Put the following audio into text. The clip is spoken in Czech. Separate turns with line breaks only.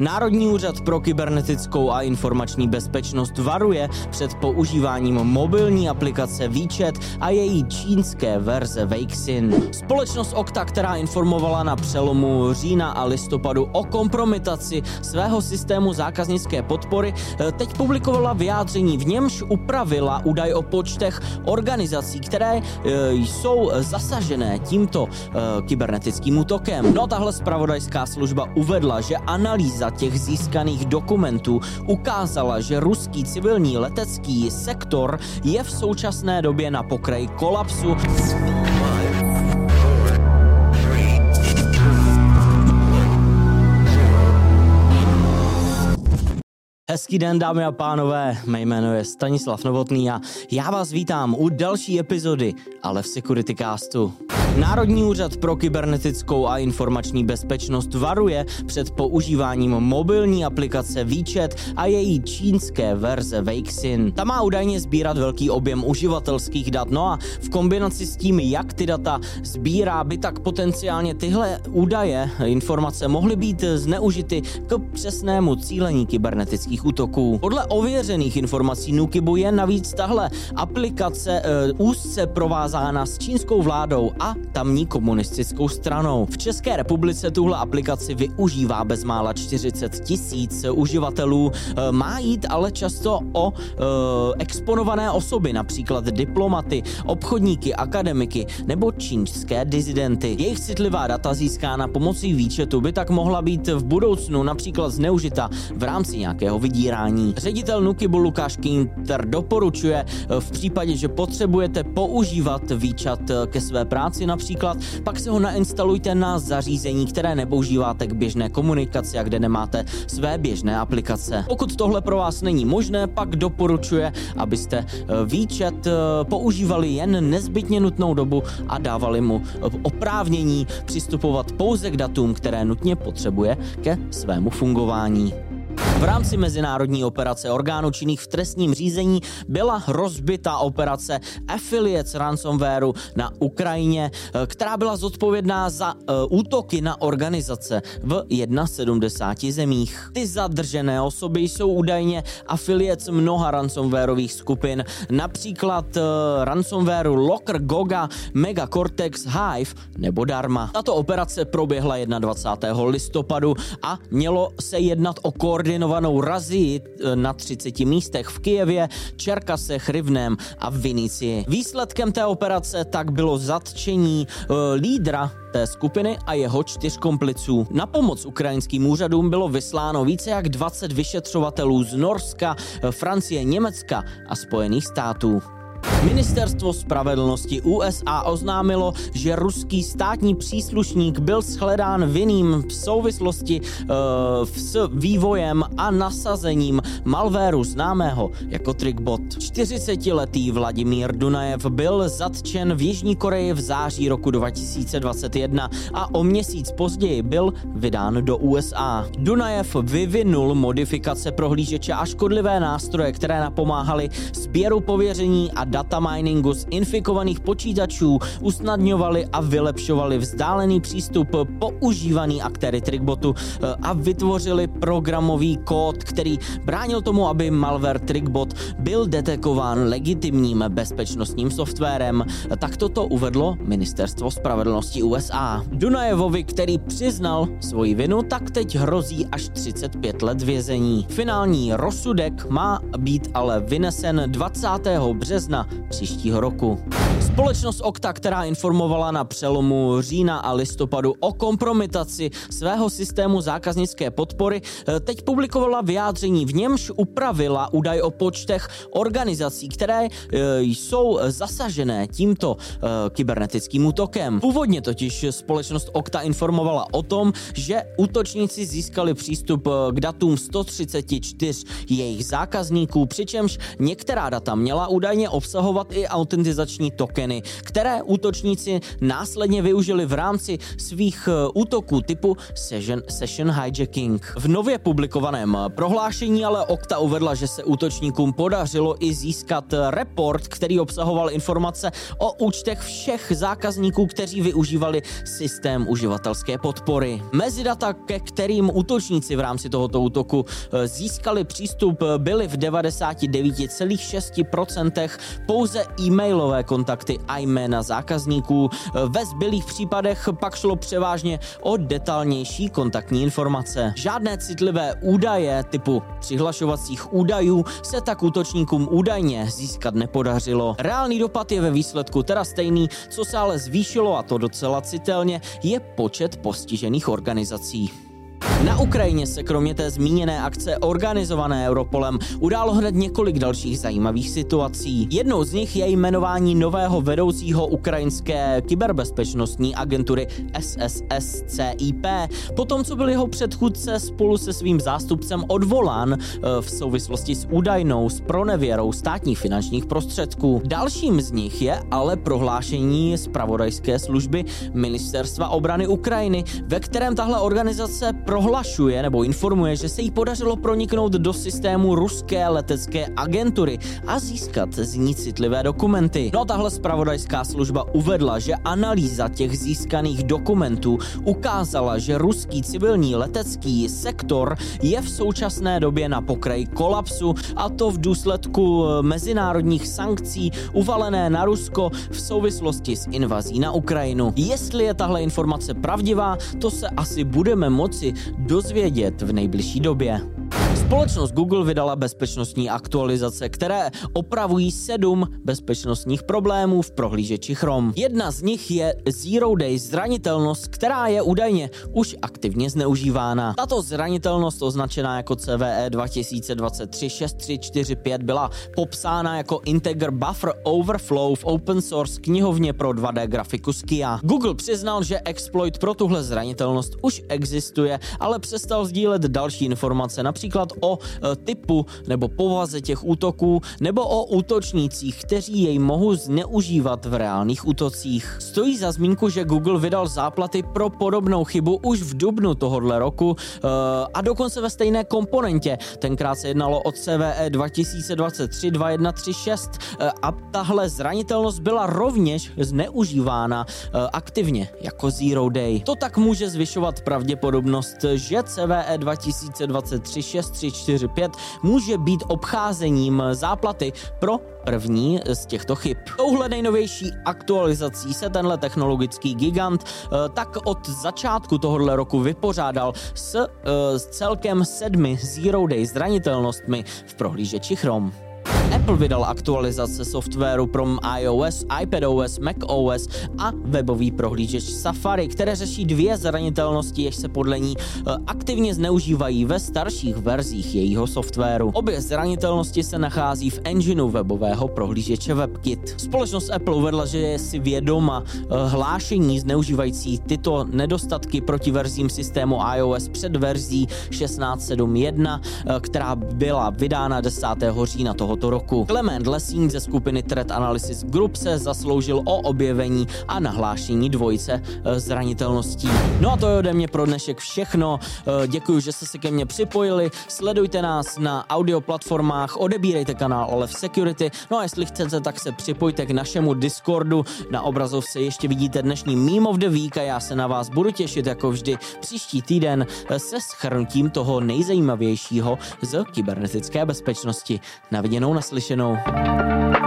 Národní úřad pro kybernetickou a informační bezpečnost varuje před používáním mobilní aplikace WeChat a její čínské verze Weixin. Společnost Okta, která informovala na přelomu října a listopadu o kompromitaci svého systému zákaznické podpory, eh, teď publikovala vyjádření, v němž upravila údaj o počtech organizací, které eh, jsou zasažené tímto eh, kybernetickým útokem. No tahle spravodajská služba uvedla, že analýza těch získaných dokumentů ukázala, že ruský civilní letecký sektor je v současné době na pokraji kolapsu. Hezký den, dámy a pánové, mé jméno je Stanislav Novotný a já vás vítám u další epizody, ale v Security Castu. Národní úřad pro kybernetickou a informační bezpečnost varuje před používáním mobilní aplikace WeChat a její čínské verze Weixin. Ta má údajně sbírat velký objem uživatelských dat, no a v kombinaci s tím, jak ty data sbírá, by tak potenciálně tyhle údaje, informace mohly být zneužity k přesnému cílení kybernetických útoků. Podle ověřených informací Nukibu je navíc tahle aplikace e, úzce provázána s čínskou vládou a tamní komunistickou stranou. V České republice tuhle aplikaci využívá bezmála 40 tisíc uživatelů. E, má jít ale často o e, exponované osoby, například diplomaty, obchodníky, akademiky nebo čínské dizidenty. Jejich citlivá data získána pomocí výčetu by tak mohla být v budoucnu například zneužita v rámci nějakého vydírání. Ředitel Nukibu Lukáš Kinter doporučuje e, v případě, že potřebujete používat výčat ke své práci například, pak si ho nainstalujte na zařízení, které nepoužíváte k běžné komunikaci a kde nemáte své běžné aplikace. Pokud tohle pro vás není možné, pak doporučuje, abyste eh, výčet eh, používali jen nezbytně nutnou dobu a dávali mu eh, oprávnění přistupovat pouze k datům, které nutně potřebuje ke svému fungování. V rámci mezinárodní operace orgánů činných v trestním řízení byla rozbita operace Affiliates ransomwareu na Ukrajině, eh, která byla zodpovědná za uh, útoky na organizace v 71 zemích. Ty zadržené osoby jsou údajně affiliates mnoha ransomwareových skupin, například uh, ransomwareu Locker, Goga, Mega Cortex, Hive nebo Dharma. Tato operace proběhla 21. listopadu a mělo se jednat o koordinovanou razii e, na 30 místech v Kijevě, Čerkasech, Rivném a v Vinicii. Výsledkem té operace tak bylo zatčení uh, lídra té skupiny a jeho čtyř kompliců. Na pomoc ukrajinským úřadům bylo vysláno více jak 20 vyšetřovatelů z Norska, e, Francie, Německa a Spojených států. Ministerstvo spravedlnosti USA oznámilo, že ruský státní příslušník byl shledán vinným v souvislosti uh, s vývojem a nasazením malvéru známého jako Trickbot. 40-letý Vladimír Dunajev byl zatčen v Jižní Koreji v září roku 2021 a o měsíc později byl vydán do USA. Dunajev vyvinul modifikace prohlížeče a škodlivé nástroje, které napomáhaly sběru pověření a data miningu z infikovaných počítačů usnadňovali a vylepšovali vzdálený přístup používaný aktéry Trickbotu eh, a vytvořili programový kód, který bránil tomu, aby malware Trickbot byl detekován legitimním bezpečnostním softwarem. Tak toto uvedlo Ministerstvo spravedlnosti USA. Dunajevovi, který přiznal svoji vinu, tak teď hrozí až 35 let vězení. Finální rozsudek má být ale vynesen 20. března příštího roku. Společnost Okta, která informovala na přelomu října a listopadu o kompromitaci svého systému zákaznické podpory, eh, teď publikovala vyjádření, v němž upravila údaj o počtech organizací, které eh, jsou zasažené tímto eh, kybernetickým útokem. Původně totiž společnost Okta informovala o tom, že útočníci získali přístup k datům 134 jejich zákazníků, přičemž některá data měla údajně obsahovat obsahovat i autentizační tokeny, které útočníci následně využili v rámci svých eh, útoků typu session, session hijacking. V nově publikovaném prohlášení ale Okta uvedla, že se útočníkům podařilo i získat report, který obsahoval informace o účtech všech zákazníků, kteří využívali systém uživatelské podpory. Mezi data, ke kterým útočníci v rámci tohoto útoku eh, získali přístup, byly v 99,6% pouze e-mailové kontakty a jména zákazníků. Ve zbylých případech pak šlo převážně o detailnější kontaktní informace. Žádné citlivé údaje typu přihlašovacích údajů se tak útočníkům údajně získat nepodařilo. Reálný dopad je ve výsledku teda stejný, co se ale zvýšilo a to docela citelně, je počet postižených organizací. Na Ukrajině se kromě té zmíněné akce organizované Europolem událo hned několik dalších zajímavých situací. Jednou z nich je jmenování nového vedoucího ukrajinské kyberbezpečnostní agentury SSSCIP, potom co byl jeho předchůdce spolu se svým zástupcem odvolán eh, v souvislosti s údajnou pronevěrou státních finančních prostředků. Dalším z nich je ale prohlášení zpravodajské služby Ministerstva obrany Ukrajiny, ve kterém tahle organizace prohlašuje nebo informuje, že se jí podařilo proniknout do systému ruské letecké agentury a získat z ní citlivé dokumenty. No a tahle spravodajská služba uvedla, že analýza těch získaných dokumentů ukázala, že ruský civilní letecký sektor je v současné době na pokraji kolapsu a to v důsledku eh, mezinárodních sankcí uvalené na Rusko v souvislosti s invazí na Ukrajinu. Jestli je tahle informace pravdivá, to se asi budeme moci dozvědět v nejbližší době. Společnost Google vydala bezpečnostní aktualizace, které opravují sedm bezpečnostních problémů v prohlížeči Chrome. Jedna z nich je Zero Day zranitelnost, která je údajně už aktivně zneužívána. Tato zranitelnost označená jako CVE 2023-6345 byla popsána jako Integer Buffer Overflow v open source knihovně pro 2D grafiku Skia. Google přiznal, že exploit pro tuhle zranitelnost už existuje, ale přestal sdílet další informace, například o e, typu nebo povaze těch útoků nebo o útočnících, kteří jej mohou zneužívat v reálných útocích. Stojí za zmínku, že Google vydal záplaty pro podobnou chybu už v dubnu tohohle roku e, a dokonce ve stejné komponentě. Tenkrát se jednalo o CVE 2023-2136 e, a tahle zranitelnost byla rovněž zneužívána aktivně jako Zero Day. To tak může zvyšovat pravděpodobnost, že CVE 2023 6345 může být obcházením záplaty pro první z těchto chyb. Touhle nejnovější aktualizací se tenhle technologický gigant eh, tak od začátku tohohle roku vypořádal s, eh, s celkem sedmi Zero Day zranitelnostmi v prohlížeči Chrome. Apple vydal aktualizace softwaru pro iOS, iPadOS, macOS a webový prohlížeč Safari, které řeší dvě zranitelnosti, jež se podle ní eh, aktivně zneužívají ve starších verzích jejího softwaru. Obě zranitelnosti se nachází v engineu webového prohlížeče WebKit. Společnost Apple uvedla, že je si vědoma eh, hlášení zneužívající tyto nedostatky proti verzím systému iOS před verzí 16.7.1, eh, která byla vydána 10. října tohoto roku Clement Lessing ze skupiny Threat Analysis Group se zasloužil o objevení a nahlášení dvojice eh, zranitelností. No a to je ode mě pro dnešek všechno. Eh, děkuji, že jste se ke mně připojili. Sledujte nás na audio platformách, odebírejte kanál Olev Security. No a jestli chcete, tak se připojte k našemu Discordu. Na obrazovce ještě vidíte dnešní Meme of the Week a já se na vás budu těšit jako vždy příští týden eh, se schrnutím toho nejzajímavějšího z kybernetické bezpečnosti. Na viděnou, naslyšenou.